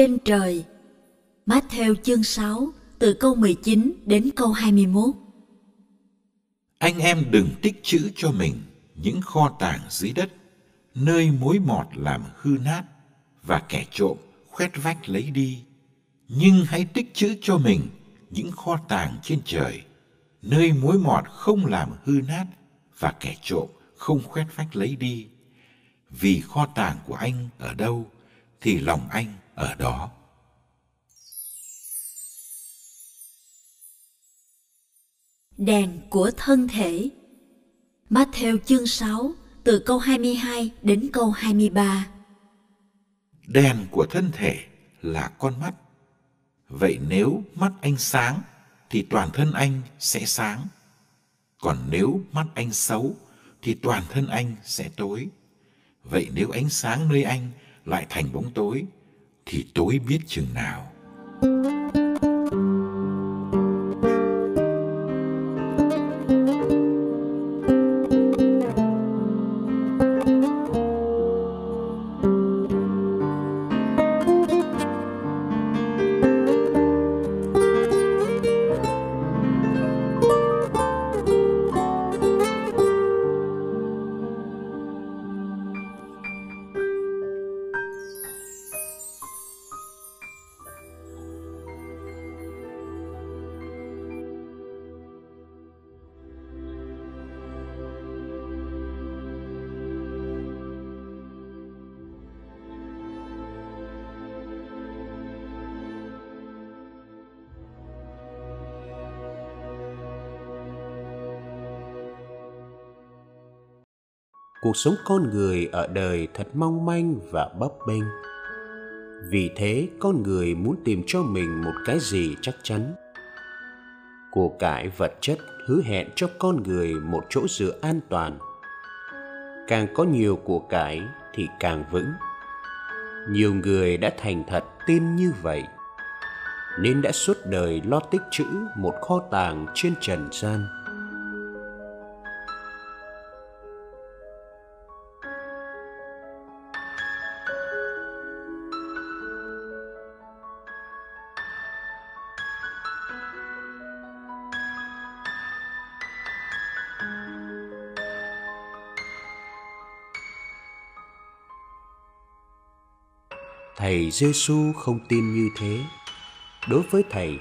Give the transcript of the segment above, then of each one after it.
Trên trời Matthew chương 6 từ câu 19 đến câu 21 Anh em đừng tích trữ cho mình những kho tàng dưới đất, nơi mối mọt làm hư nát và kẻ trộm khoét vách lấy đi. Nhưng hãy tích trữ cho mình những kho tàng trên trời, nơi mối mọt không làm hư nát và kẻ trộm không khoét vách lấy đi. Vì kho tàng của anh ở đâu, thì lòng anh ở đó. Đèn của thân thể Matthew chương 6 từ câu 22 đến câu 23 Đèn của thân thể là con mắt. Vậy nếu mắt anh sáng thì toàn thân anh sẽ sáng. Còn nếu mắt anh xấu thì toàn thân anh sẽ tối. Vậy nếu ánh sáng nơi anh lại thành bóng tối thì tối biết chừng nào. Cuộc sống con người ở đời thật mong manh và bấp bênh. Vì thế, con người muốn tìm cho mình một cái gì chắc chắn. Của cải vật chất hứa hẹn cho con người một chỗ dựa an toàn. Càng có nhiều của cải thì càng vững. Nhiều người đã thành thật tin như vậy, nên đã suốt đời lo tích trữ một kho tàng trên trần gian. Thầy Giêsu không tin như thế. Đối với thầy,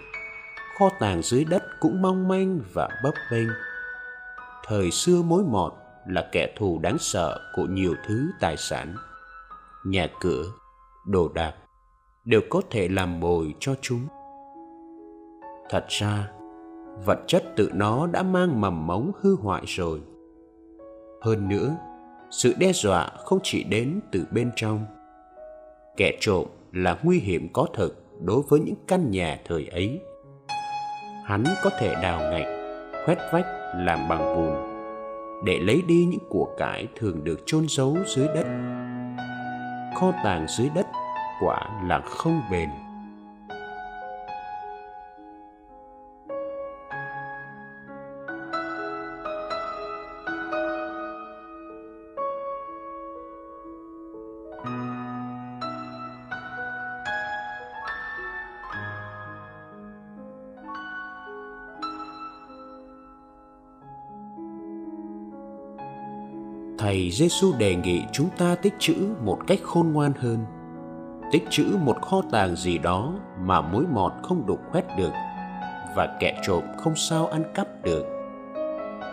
kho tàng dưới đất cũng mong manh và bấp bênh. Thời xưa mối mọt là kẻ thù đáng sợ của nhiều thứ tài sản. Nhà cửa, đồ đạc đều có thể làm mồi cho chúng. Thật ra, vật chất tự nó đã mang mầm mống hư hoại rồi. Hơn nữa, sự đe dọa không chỉ đến từ bên trong kẻ trộm là nguy hiểm có thực đối với những căn nhà thời ấy. Hắn có thể đào ngạch khoét vách, làm bằng bùn để lấy đi những của cải thường được chôn giấu dưới đất. Kho tàng dưới đất quả là không bền. Thầy Giêsu đề nghị chúng ta tích trữ một cách khôn ngoan hơn. Tích trữ một kho tàng gì đó mà mối mọt không đục khoét được và kẻ trộm không sao ăn cắp được.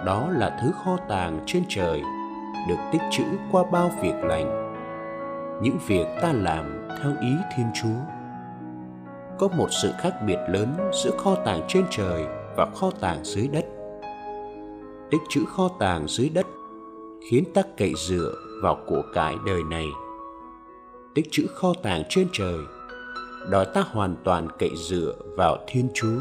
Đó là thứ kho tàng trên trời, được tích trữ qua bao việc lành. Những việc ta làm theo ý thiên chúa. Có một sự khác biệt lớn giữa kho tàng trên trời và kho tàng dưới đất. Tích trữ kho tàng dưới đất khiến ta cậy dựa vào của cải đời này. Tích trữ kho tàng trên trời, đòi ta hoàn toàn cậy dựa vào thiên chúa.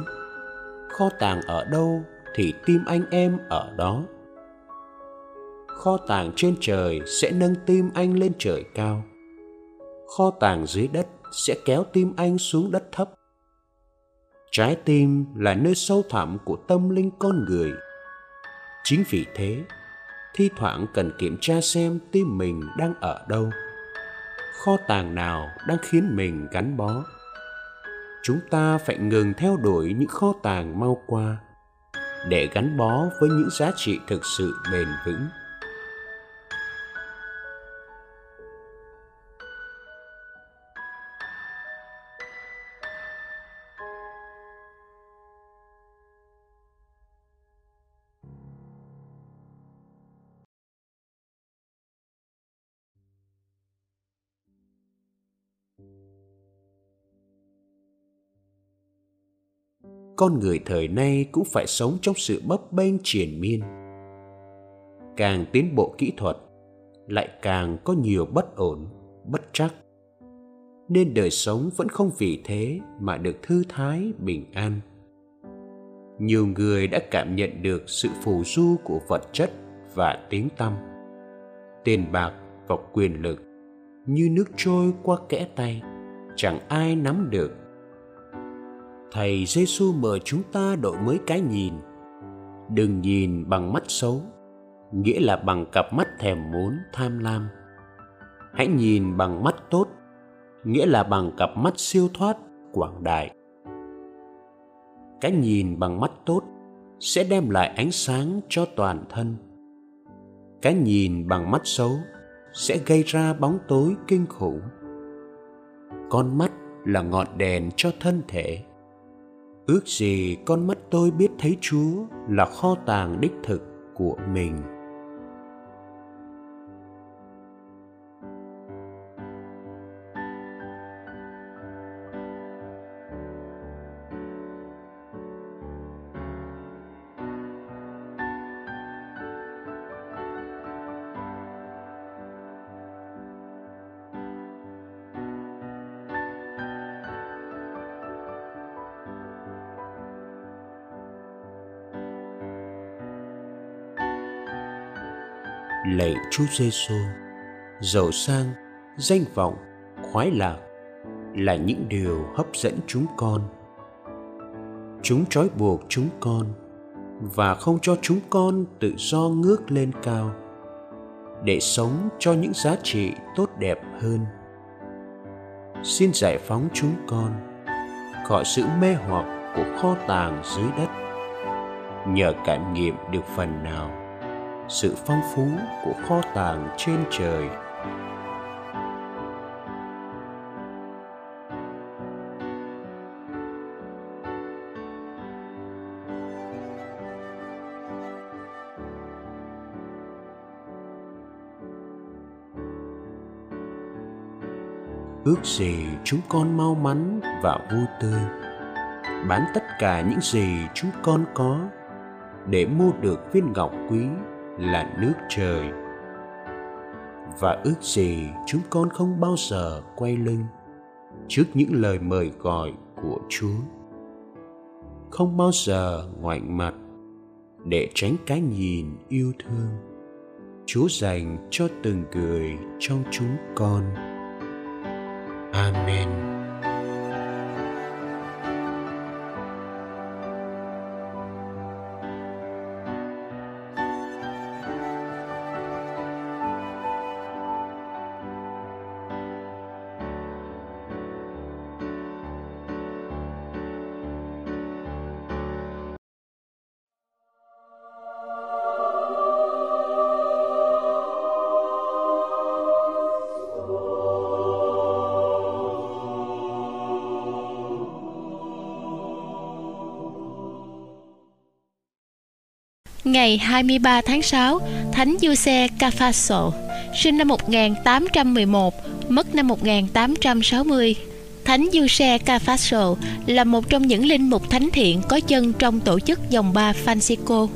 Kho tàng ở đâu thì tim anh em ở đó. Kho tàng trên trời sẽ nâng tim anh lên trời cao. Kho tàng dưới đất sẽ kéo tim anh xuống đất thấp. Trái tim là nơi sâu thẳm của tâm linh con người. Chính vì thế thi thoảng cần kiểm tra xem tim mình đang ở đâu. Kho tàng nào đang khiến mình gắn bó. Chúng ta phải ngừng theo đuổi những kho tàng mau qua để gắn bó với những giá trị thực sự bền vững. Con người thời nay cũng phải sống trong sự bấp bênh triền miên. Càng tiến bộ kỹ thuật, lại càng có nhiều bất ổn, bất trắc. Nên đời sống vẫn không vì thế mà được thư thái, bình an. Nhiều người đã cảm nhận được sự phù du của vật chất và tiếng tăm. Tiền bạc và quyền lực như nước trôi qua kẽ tay, chẳng ai nắm được thầy Giêsu mời chúng ta đổi mới cái nhìn. Đừng nhìn bằng mắt xấu, nghĩa là bằng cặp mắt thèm muốn, tham lam. Hãy nhìn bằng mắt tốt, nghĩa là bằng cặp mắt siêu thoát, quảng đại. Cái nhìn bằng mắt tốt sẽ đem lại ánh sáng cho toàn thân. Cái nhìn bằng mắt xấu sẽ gây ra bóng tối kinh khủng. Con mắt là ngọn đèn cho thân thể ước gì con mắt tôi biết thấy chúa là kho tàng đích thực của mình. Lạy Chúa Giêsu, giàu sang, danh vọng, khoái lạc là những điều hấp dẫn chúng con. Chúng trói buộc chúng con và không cho chúng con tự do ngước lên cao để sống cho những giá trị tốt đẹp hơn. Xin giải phóng chúng con khỏi sự mê hoặc của kho tàng dưới đất nhờ cảm nghiệm được phần nào sự phong phú của kho tàng trên trời. Ước gì chúng con mau mắn và vui tươi bán tất cả những gì chúng con có để mua được viên ngọc quý là nước trời. Và ước gì chúng con không bao giờ quay lưng trước những lời mời gọi của chúa. Không bao giờ ngoảnh mặt để tránh cái nhìn yêu thương chúa dành cho từng người trong chúng con. Amen. Ngày 23 tháng 6, Thánh Giuse Cafasso sinh năm 1811, mất năm 1860. Thánh Giuse Cafasso là một trong những linh mục thánh thiện có chân trong tổ chức dòng ba Francisco.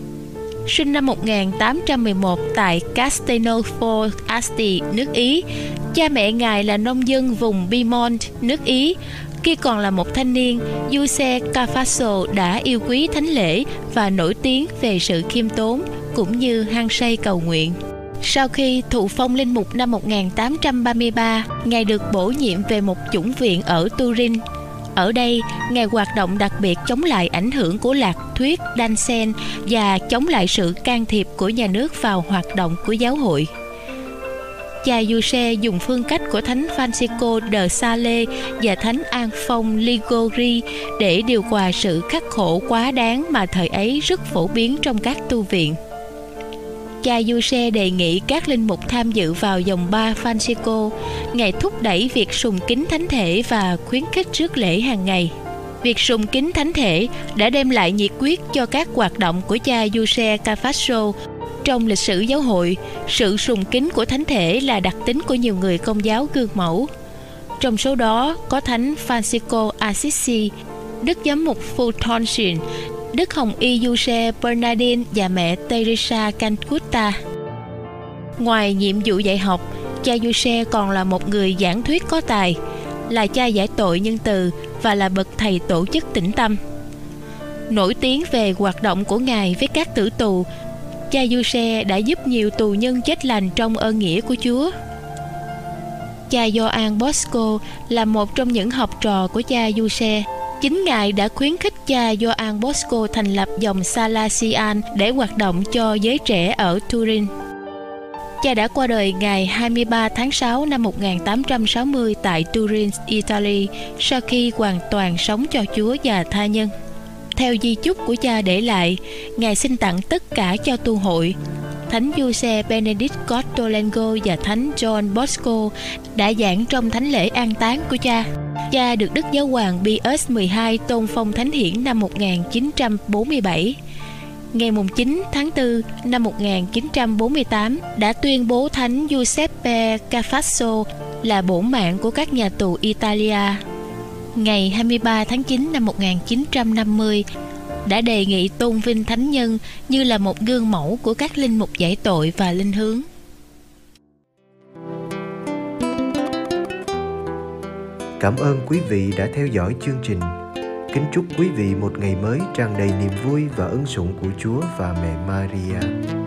Sinh năm 1811 tại Castelnuovo Asti, nước Ý. Cha mẹ ngài là nông dân vùng Piemont, nước Ý. Khi còn là một thanh niên, Giuse Cafasso đã yêu quý thánh lễ và nổi tiếng về sự khiêm tốn cũng như hăng say cầu nguyện. Sau khi thụ phong linh mục năm 1833, Ngài được bổ nhiệm về một chủng viện ở Turin. Ở đây, Ngài hoạt động đặc biệt chống lại ảnh hưởng của lạc thuyết Dansen và chống lại sự can thiệp của nhà nước vào hoạt động của giáo hội. Cha Giuse dùng phương cách của Thánh Francisco de Sale và Thánh An Phong Ligori để điều hòa sự khắc khổ quá đáng mà thời ấy rất phổ biến trong các tu viện cha Giuse đề nghị các linh mục tham dự vào dòng ba Francisco. ngày thúc đẩy việc sùng kính thánh thể và khuyến khích trước lễ hàng ngày. Việc sùng kính thánh thể đã đem lại nhiệt quyết cho các hoạt động của cha Giuse Cafasso. Trong lịch sử giáo hội, sự sùng kính của thánh thể là đặc tính của nhiều người công giáo gương mẫu. Trong số đó có thánh Francisco Assisi, Đức Giám mục Fulton Đức Hồng Y Giuse Bernardin và mẹ Teresa Cancuta. Ngoài nhiệm vụ dạy học, cha Giuse còn là một người giảng thuyết có tài, là cha giải tội nhân từ và là bậc thầy tổ chức tĩnh tâm. Nổi tiếng về hoạt động của Ngài với các tử tù, cha Giuse đã giúp nhiều tù nhân chết lành trong ơn nghĩa của Chúa. Cha Gioan Bosco là một trong những học trò của cha Giuse Chính Ngài đã khuyến khích cha Gioan Bosco thành lập dòng Salesian để hoạt động cho giới trẻ ở Turin. Cha đã qua đời ngày 23 tháng 6 năm 1860 tại Turin, Italy sau khi hoàn toàn sống cho Chúa và tha nhân. Theo di chúc của cha để lại, Ngài xin tặng tất cả cho tu hội. Thánh Giuse Benedict Cottolengo và Thánh John Bosco đã giảng trong thánh lễ an táng của cha. Cha được Đức Giáo hoàng Pius XII tôn phong thánh hiển năm 1947. Ngày 9 tháng 4 năm 1948 đã tuyên bố Thánh Giuseppe Cafasso là bổn mạng của các nhà tù Italia. Ngày 23 tháng 9 năm 1950 đã đề nghị tôn vinh thánh nhân như là một gương mẫu của các linh mục giải tội và linh hướng. Cảm ơn quý vị đã theo dõi chương trình. Kính chúc quý vị một ngày mới tràn đầy niềm vui và ân sủng của Chúa và mẹ Maria.